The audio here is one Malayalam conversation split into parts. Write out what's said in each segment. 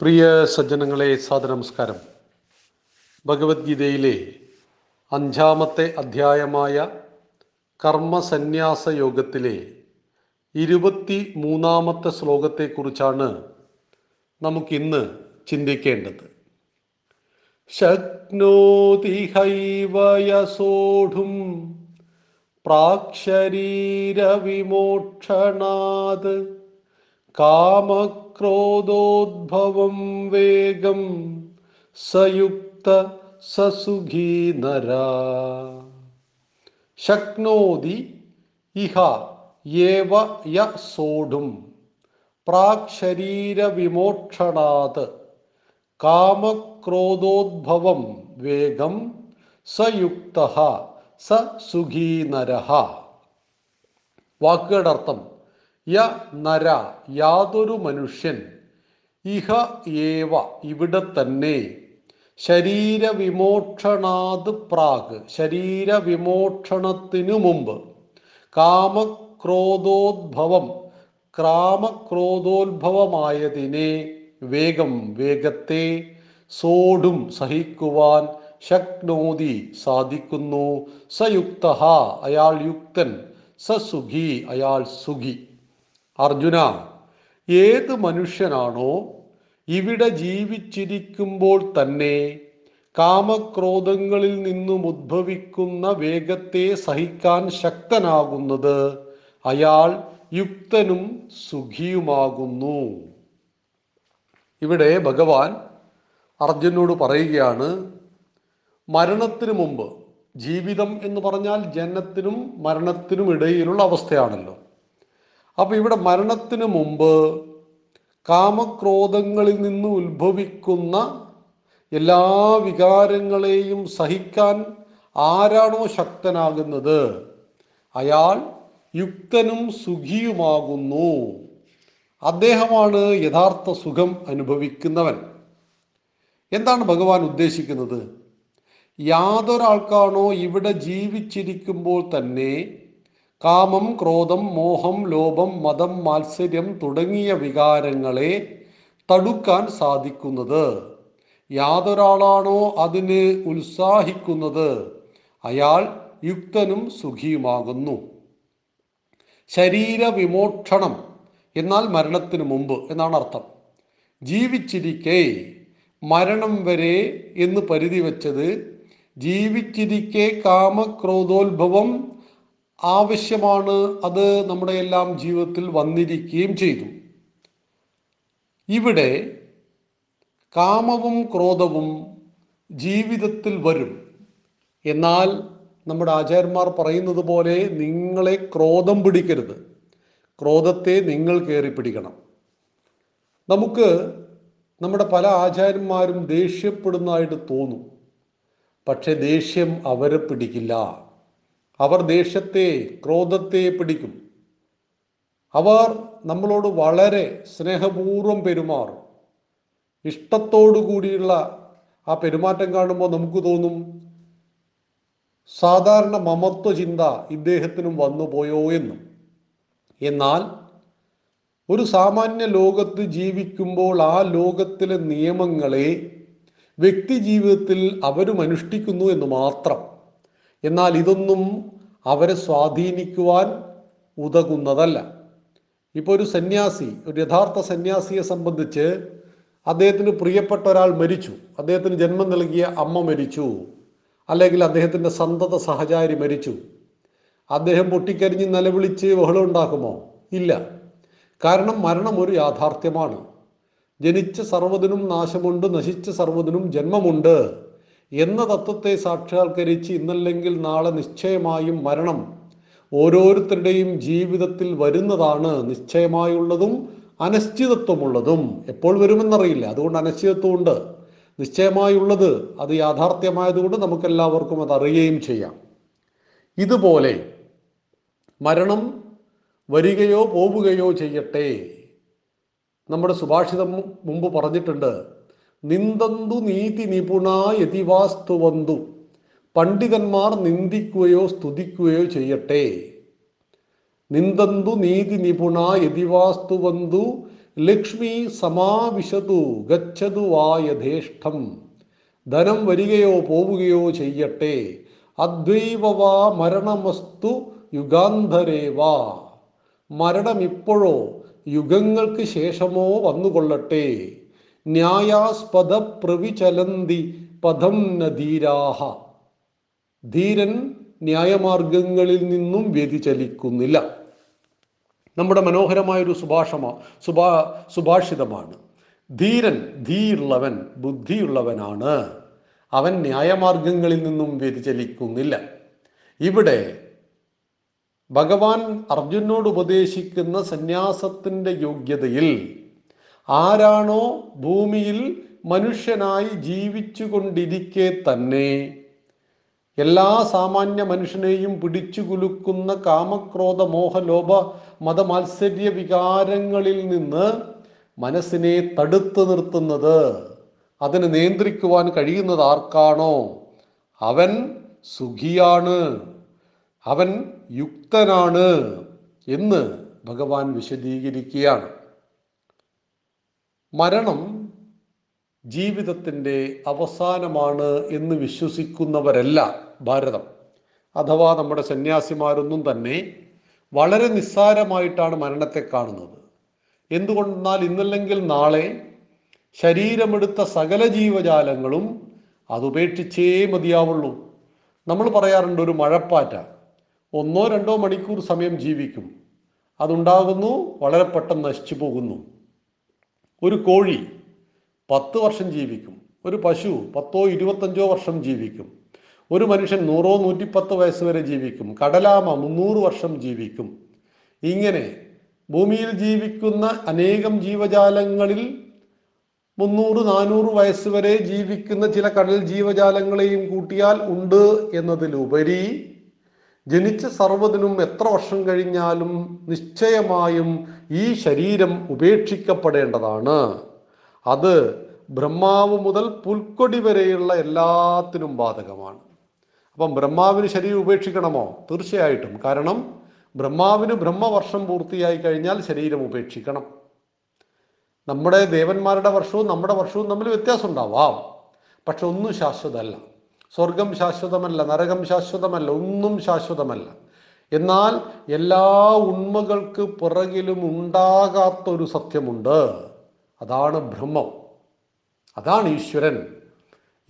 പ്രിയ സജ്ജനങ്ങളെ സാദനമസ്കാരം ഭഗവത്ഗീതയിലെ അഞ്ചാമത്തെ അധ്യായമായ കർമ്മസന്യാസ യോഗത്തിലെ ഇരുപത്തി മൂന്നാമത്തെ ശ്ലോകത്തെക്കുറിച്ചാണ് നമുക്കിന്ന് ചിന്തിക്കേണ്ടത്. ശക്നോതി ഹൈവയസോഢും പ്രാക്ശരീരവിമോക്ഷണാത് കാമക്രോധോദ്ഭവം വേഗം സയുക്ത സസുഖീ നര. ശക്നോതി ഇഹ ഏവ യ സോഢും പ്രാക് ശരീരവിമോക്ഷണാത് കാമക്രോധോദ്ഭവം വേഗം സയുക്ത സ സുഖീ നരഹ വാക്കുകളുടെ അർത്ഥം യ നര യാതൊരു മനുഷ്യൻ. ഇഹ ഏവ ഇവിടെ തന്നെ. ശരീരവിമോക്ഷണാത് പ്രാഗ് ശരീരവിമോക്ഷണത്തിനു മുമ്പ്. കാമക്രോധോദ്ഭവം കാമക്രോധോത്ഭവമായതിനെ വേഗം വേഗത്തെ സോടും സഹിക്കുവാൻ ശക്നോതി സാധിക്കുന്നു. സയുക്ത അയാൾ യുക്തൻ. സസുഖി അയാൾ സുഖി. അർജുന ഏത് മനുഷ്യനാണോ ഇവിടെ ജീവിച്ചിരിക്കുമ്പോൾ തന്നെ കാമക്രോധങ്ങളിൽ നിന്നും ഉദ്ഭവിക്കുന്ന വേഗത്തെ സഹിക്കാൻ ശക്തനാകുന്നത് അയാൾ യുക്തനും സുഖിയുമാകുന്നു. ഇവിടെ ഭഗവാൻ അർജുനോട് പറയുകയാണ് മരണത്തിനു മുമ്പ് ജീവിതം എന്ന് പറഞ്ഞാൽ ജനനത്തിനും മരണത്തിനും ഇടയിലുള്ള അവസ്ഥയാണല്ലോ. അപ്പൊ ഇവിടെ മരണത്തിന് മുമ്പ് കാമക്രോധങ്ങളിൽ നിന്ന് ഉത്ഭവിക്കുന്ന എല്ലാ വികാരങ്ങളെയും സഹിക്കാൻ ആരാണോ ശക്തനാകുന്നത്? അയാൾ യുക്തനും സുഖിയുമാകുന്നു. അദ്ദേഹമാണ് യഥാർത്ഥ സുഖം അനുഭവിക്കുന്നവൻ. എന്താണ് ഭഗവാൻ ഉദ്ദേശിക്കുന്നത്? യാതൊരാൾക്കാണോ ഇവിടെ ജീവിച്ചിരിക്കുമ്പോൾ തന്നെ കാമം ക്രോധം മോഹം ലോഭം മതം മാത്സര്യം തുടങ്ങിയ വികാരങ്ങളെ തടുക്കാൻ സാധിക്കുന്നത്. യാതൊരാളാണോ അതിന് ഉത്സാഹിക്കുന്നത്? അയാൾ യുക്തനും സുഖിയുമാകുന്നു. ശരീര വിമോക്ഷണം എന്നാൽ മരണത്തിന് മുമ്പ് എന്നാണ് അർത്ഥം. ജീവിച്ചിരിക്കെ മരണം വരെ എന്ന് പരിധി വച്ചത് ജീവിച്ചിരിക്കെ കാമക്രോധോത്ഭവം ആവശ്യമാണ് അത് നമ്മുടെ എല്ലാം ജീവിതത്തിൽ വന്നിരിക്കുകയും ചെയ്തു. ഇവിടെ കാമവും ക്രോധവും ജീവിതത്തിൽ വരും. എന്നാൽ നമ്മുടെ ആചാര്യന്മാർ പറയുന്നത് പോലെ നിങ്ങളെ ക്രോധം പിടിക്കരുത്. ക്രോധത്തെ നിങ്ങൾ കയറി പിടിക്കണം. നമുക്ക് നമ്മുടെ പല ആചാര്യന്മാരും ദേഷ്യപ്പെടുന്നതായിട്ട് തോന്നും. പക്ഷെ ദേഷ്യം അവരെ പിടിക്കില്ല. അവർ ദേഷ്യത്തെ ക്രോധത്തെ പിടിക്കും. അവർ നമ്മളോട് വളരെ സ്നേഹപൂർവം പെരുമാറും. ഇഷ്ടത്തോടു കൂടിയുള്ള ആ പെരുമാറ്റം കാണുമ്പോൾ നമുക്ക് തോന്നും സാധാരണ മമത്വ ചിന്ത ഇദ്ദേഹത്തിനും വന്നു പോയോ എന്നും. എന്നാൽ ഒരു സാമാന്യ ലോകത്ത് ജീവിക്കുമ്പോൾ ആ ലോകത്തിലെ നിയമങ്ങളെ വ്യക്തി ജീവിതത്തിൽ അവരും അനുഷ്ഠിക്കുന്നു എന്ന് മാത്രം. എന്നാൽ ഇതൊന്നും അവരെ സ്വാധീനിക്കുവാൻ ഉതകുന്നതല്ല. ഇപ്പോൾ ഒരു സന്യാസി ഒരു യഥാർത്ഥ സന്യാസിയെ സംബന്ധിച്ച് അദ്ദേഹത്തിന് പ്രിയപ്പെട്ട ഒരാൾ മരിച്ചു. അദ്ദേഹത്തിന് ജന്മം നൽകിയ അമ്മ മരിച്ചു. അല്ലെങ്കിൽ അദ്ദേഹത്തിന്റെ സന്തത സഹചാരി മരിച്ചു. അദ്ദേഹം പൊട്ടിക്കരിഞ്ഞ് നിലവിളിച്ച് ബഹളം ഉണ്ടാക്കുമോ? ഇല്ല. കാരണം മരണം ഒരു യാഥാർത്ഥ്യമാണ്. ജനിച്ച സർവതിനും നാശമുണ്ട് നശിച്ച സർവതിനും ജന്മമുണ്ട്. എന്ന തത്വത്തെ സാക്ഷാത്കരിച്ച് ഇന്നല്ലെങ്കിൽ നാളെ നിശ്ചയമായും മരണം ഓരോരുത്തരുടെയും ജീവിതത്തിൽ വരുന്നതാണ് നിശ്ചയമായുള്ളതും അനിശ്ചിതത്വമുള്ളതും. എപ്പോൾ വരുമെന്നറിയില്ല. അതുകൊണ്ട് അനിശ്ചിതത്വമുണ്ട്. നിശ്ചയമായുള്ളത് അത് യാഥാർത്ഥ്യമായതുകൊണ്ട് നമുക്കെല്ലാവർക്കും അത് അറിയുകയും ചെയ്യാം. ഇതുപോലെ മരണം വരികയോ പോവുകയോ ചെയ്യട്ടെ. നമ്മുടെ സുഭാഷിതം മുമ്പ് പറഞ്ഞിട്ടുണ്ട് നിന്ദന്തു നീതി നിപുണ യതിവാസ്തുവന്തു പണ്ഡിതന്മാർ നിന്ദിക്കുകയോ സ്തുതിക്കുകയോ ചെയ്യട്ടെ. നിന്ദന്തു നീതി നിപുണ യതിവാസ്തുവന്തു ലക്ഷ്മി സമാവിശതു ഗച്ഛതു വാ യഥേഷ്ടം ധനം വരികയോ പോവുകയോ ചെയ്യട്ടെ. അദ്വൈവവാ മരണമസ്തു യുഗാന്ധരേവാ. മരണമിപ്പോഴോ യുഗങ്ങൾക്ക് ശേഷമോ വന്നുകൊള്ളട്ടെ. ന്യായാസ്പദ പ്രവിചലന്തി പദം നധീരാഹ ധീരൻ ന്യായമാർഗങ്ങളിൽ നിന്നും വ്യതിചലിക്കുന്നില്ല. നമ്മുടെ മനോഹരമായൊരു സുഭാഷമാ സുഭാ സുഭാഷിതമാണ്. ധീരൻ ധീയുള്ളവൻ ബുദ്ധിയുള്ളവനാണ്. അവൻ ന്യായമാർഗങ്ങളിൽ നിന്നും വ്യതിചലിക്കുന്നില്ല. ഇവിടെ ഭഗവാൻ അർജുനോട് ഉപദേശിക്കുന്ന സന്യാസത്തിന്റെ യോഗ്യതയിൽ ആരാണോ ഭൂമിയിൽ മനുഷ്യനായി ജീവിച്ചു കൊണ്ടിരിക്കെ തന്നെ. എല്ലാ സാമാന്യ മനുഷ്യനെയും പിടിച്ചു കുലുക്കുന്ന കാമക്രോധ മോഹലോഭ മതമാത്സര്യ വികാരങ്ങളിൽ നിന്ന് മനസ്സിനെ തടുത്തു നിർത്തുന്നത്. അതിനെ നിയന്ത്രിക്കുവാൻ കഴിയുന്നത് ആർക്കാണോ? അവൻ സുഖിയാണ്. അവൻ യുക്തനാണ് എന്ന് ഭഗവാൻ വിശദീകരിക്കുകയാണ്. മരണം ജീവിതത്തിന്റെ അവസാനമാണ് എന്ന് വിശ്വസിക്കുന്നവരല്ല ഭാരതം. അഥവാ നമ്മുടെ സന്യാസിമാരൊന്നും തന്നെ വളരെ നിസ്സാരമായിട്ടാണ് മരണത്തെ കാണുന്നത്. എന്തുകൊണ്ടെന്നാൽ ഇന്നല്ലെങ്കിൽ നാളെ ശരീരമെടുത്ത സകല ജീവജാലങ്ങളും അതുപേക്ഷിച്ചേ മതിയാവുള്ളൂ. നമ്മൾ പറയാറുണ്ട് ഒരു മഴപ്പാറ്റ. ഒന്നോ രണ്ടോ മണിക്കൂർ സമയം ജീവിക്കും. അതുണ്ടാകുന്നു വളരെ പെട്ടെന്ന് നശിച്ചു പോകുന്നു. ഒരു കോഴി പത്ത് വർഷം ജീവിക്കും. ഒരു പശു പത്തോ ഇരുപത്തഞ്ചോ വർഷം ജീവിക്കും. ഒരു മനുഷ്യൻ നൂറോ നൂറ്റിപ്പത്ത് വയസ്സ് വരെ ജീവിക്കും. കടലാമ മുന്നൂറ് വർഷം ജീവിക്കും. ഇങ്ങനെ ഭൂമിയിൽ ജീവിക്കുന്ന അനേകം ജീവജാലങ്ങളിൽ മുന്നൂറ് നാനൂറ് വയസ്സ് വരെ ജീവിക്കുന്ന ചില കടൽ ജീവജാലങ്ങളെയും കൂട്ടിയാൽ ഉണ്ട് എന്നതിലുപരി ജനിച്ച സർവതിനും എത്ര വർഷം കഴിഞ്ഞാലും നിശ്ചയമായും ഈ ശരീരം ഉപേക്ഷിക്കപ്പെടേണ്ടതാണ്. അത് ബ്രഹ്മാവ് മുതൽ പുൽക്കൊടി വരെയുള്ള എല്ലാത്തിനും ബാധകമാണ്. അപ്പം ബ്രഹ്മാവിന് ശരീരം ഉപേക്ഷിക്കണമോ? തീർച്ചയായിട്ടും. കാരണം ബ്രഹ്മാവിന് ബ്രഹ്മവർഷം പൂർത്തിയായി കഴിഞ്ഞാൽ ശരീരം ഉപേക്ഷിക്കണം. നമ്മുടെ ദേവന്മാരുടെ വർഷവും നമ്മുടെ വർഷവും തമ്മിൽ വ്യത്യാസം ഉണ്ടാവാം. പക്ഷെ ഒന്നും ശാശ്വതമല്ല. സ്വർഗം ശാശ്വതമല്ല നരകം ശാശ്വതമല്ല ഒന്നും ശാശ്വതമല്ല. എന്നാൽ എല്ലാ ഉണ്മകൾക്ക് പുറകിലും ഉണ്ടാകാത്തൊരു സത്യമുണ്ട്. അതാണ് ബ്രഹ്മം. അതാണ് ഈശ്വരൻ.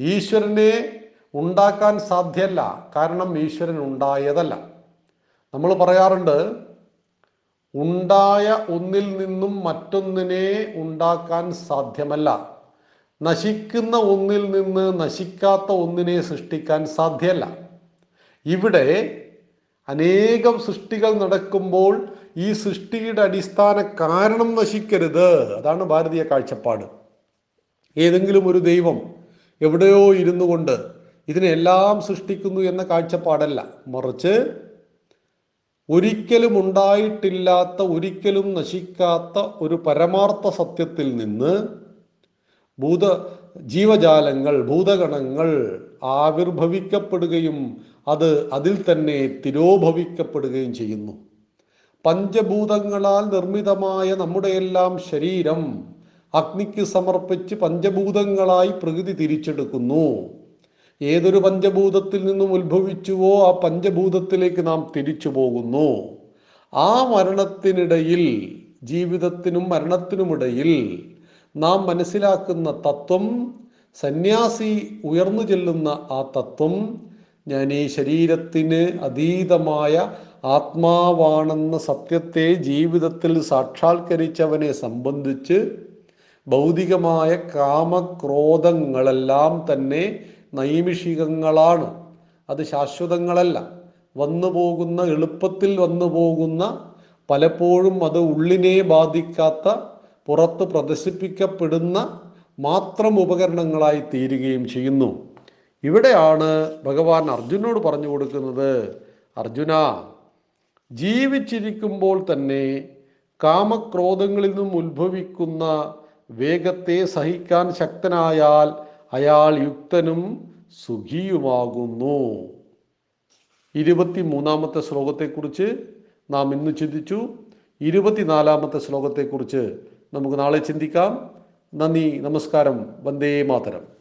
ഈശ്വരനെ ഉണ്ടാക്കാൻ സാധ്യല്ല കാരണം ഈശ്വരൻ ഉണ്ടായതല്ല. നമ്മൾ പറയാറുണ്ട് ഉണ്ടായ ഒന്നിൽ നിന്നും മറ്റൊന്നിനെ ഉണ്ടാക്കാൻ സാധ്യമല്ല. നശിക്കുന്ന ഒന്നിൽ നിന്ന് നശിക്കാത്ത ഒന്നിനെ സൃഷ്ടിക്കാൻ സാധ്യല്ല. ഇവിടെ അനേകം സൃഷ്ടികൾ നടക്കുമ്പോൾ ഈ സൃഷ്ടിയുടെ അടിസ്ഥാന കാരണം നശിക്കരുത്. അതാണ് ഭാരതീയ കാഴ്ചപ്പാട്. ഏതെങ്കിലും ഒരു ദൈവം എവിടെയോ ഇരുന്നു കൊണ്ട് ഇതിനെല്ലാം സൃഷ്ടിക്കുന്നു എന്ന കാഴ്ചപ്പാടല്ല. മറിച്ച് ഒരിക്കലും ഉണ്ടായിട്ടില്ലാത്ത ഒരിക്കലും നശിക്കാത്ത ഒരു പരമാർത്ഥ സത്യത്തിൽ നിന്ന് ഭൂത ജീവജാലങ്ങൾ ഭൂതഗണങ്ങൾ ആവിർഭവിക്കപ്പെടുകയും അത് അതിൽ തന്നെ തിരോഭവിക്കപ്പെടുകയും ചെയ്യുന്നു. പഞ്ചഭൂതങ്ങളാൽ നിർമ്മിതമായ നമ്മുടെയെല്ലാം ശരീരം അഗ്നിക്ക് സമർപ്പിച്ച് പഞ്ചഭൂതങ്ങളായി പ്രകൃതി തിരിച്ചെടുക്കുന്നു. ഏതൊരു പഞ്ചഭൂതത്തിൽ നിന്നും ഉത്ഭവിച്ചുവോ ആ പഞ്ചഭൂതത്തിലേക്ക് നാം തിരിച്ചു പോകുന്നു. ആ മരണത്തിനിടയിൽ ജീവിതത്തിനും മരണത്തിനുമിടയിൽ നാം മനസ്സിലാക്കുന്ന തത്വം സന്യാസി ഉയർന്നു ചെല്ലുന്ന ആ തത്വം ഞാൻ ഈ ശരീരത്തിന് അതീതമായ ആത്മാവാണെന്ന സത്യത്തെ ജീവിതത്തിൽ സാക്ഷാത്കരിച്ചവനെ സംബന്ധിച്ച് ഭൗതികമായ കാമക്രോധങ്ങളെല്ലാം തന്നെ നൈമിഷികങ്ങളാണ്. അത് ശാശ്വതങ്ങളല്ല. വന്നു പോകുന്ന എളുപ്പത്തിൽ വന്നു പോകുന്ന പലപ്പോഴും അത് ഉള്ളിനെ ബാധിക്കാത്ത പുറത്ത് പ്രദർശിപ്പിക്കപ്പെടുന്ന മാത്രം ഉപകരണങ്ങളായി തീരുകയും ചെയ്യുന്നു. ഇവിടെയാണ് ഭഗവാൻ അർജുനോട് പറഞ്ഞു കൊടുക്കുന്നത് അർജുന ജീവിച്ചിരിക്കുമ്പോൾ തന്നെ കാമക്രോധങ്ങളിൽ നിന്നും ഉത്ഭവിക്കുന്ന വേഗത്തെ സഹിക്കാൻ ശക്തനായാൽ അയാൾ യുക്തനും സുഖിയുമാകുന്നു. ഇരുപത്തി മൂന്നാമത്തെ ശ്ലോകത്തെക്കുറിച്ച് നാം ഇന്ന് ചിന്തിച്ചു. ഇരുപത്തിനാലാമത്തെ ശ്ലോകത്തെക്കുറിച്ച് നമുക്ക് നാളെ ചിന്തിക്കാം. നന്ദി നമസ്കാരം. വന്ദേ മാതരം.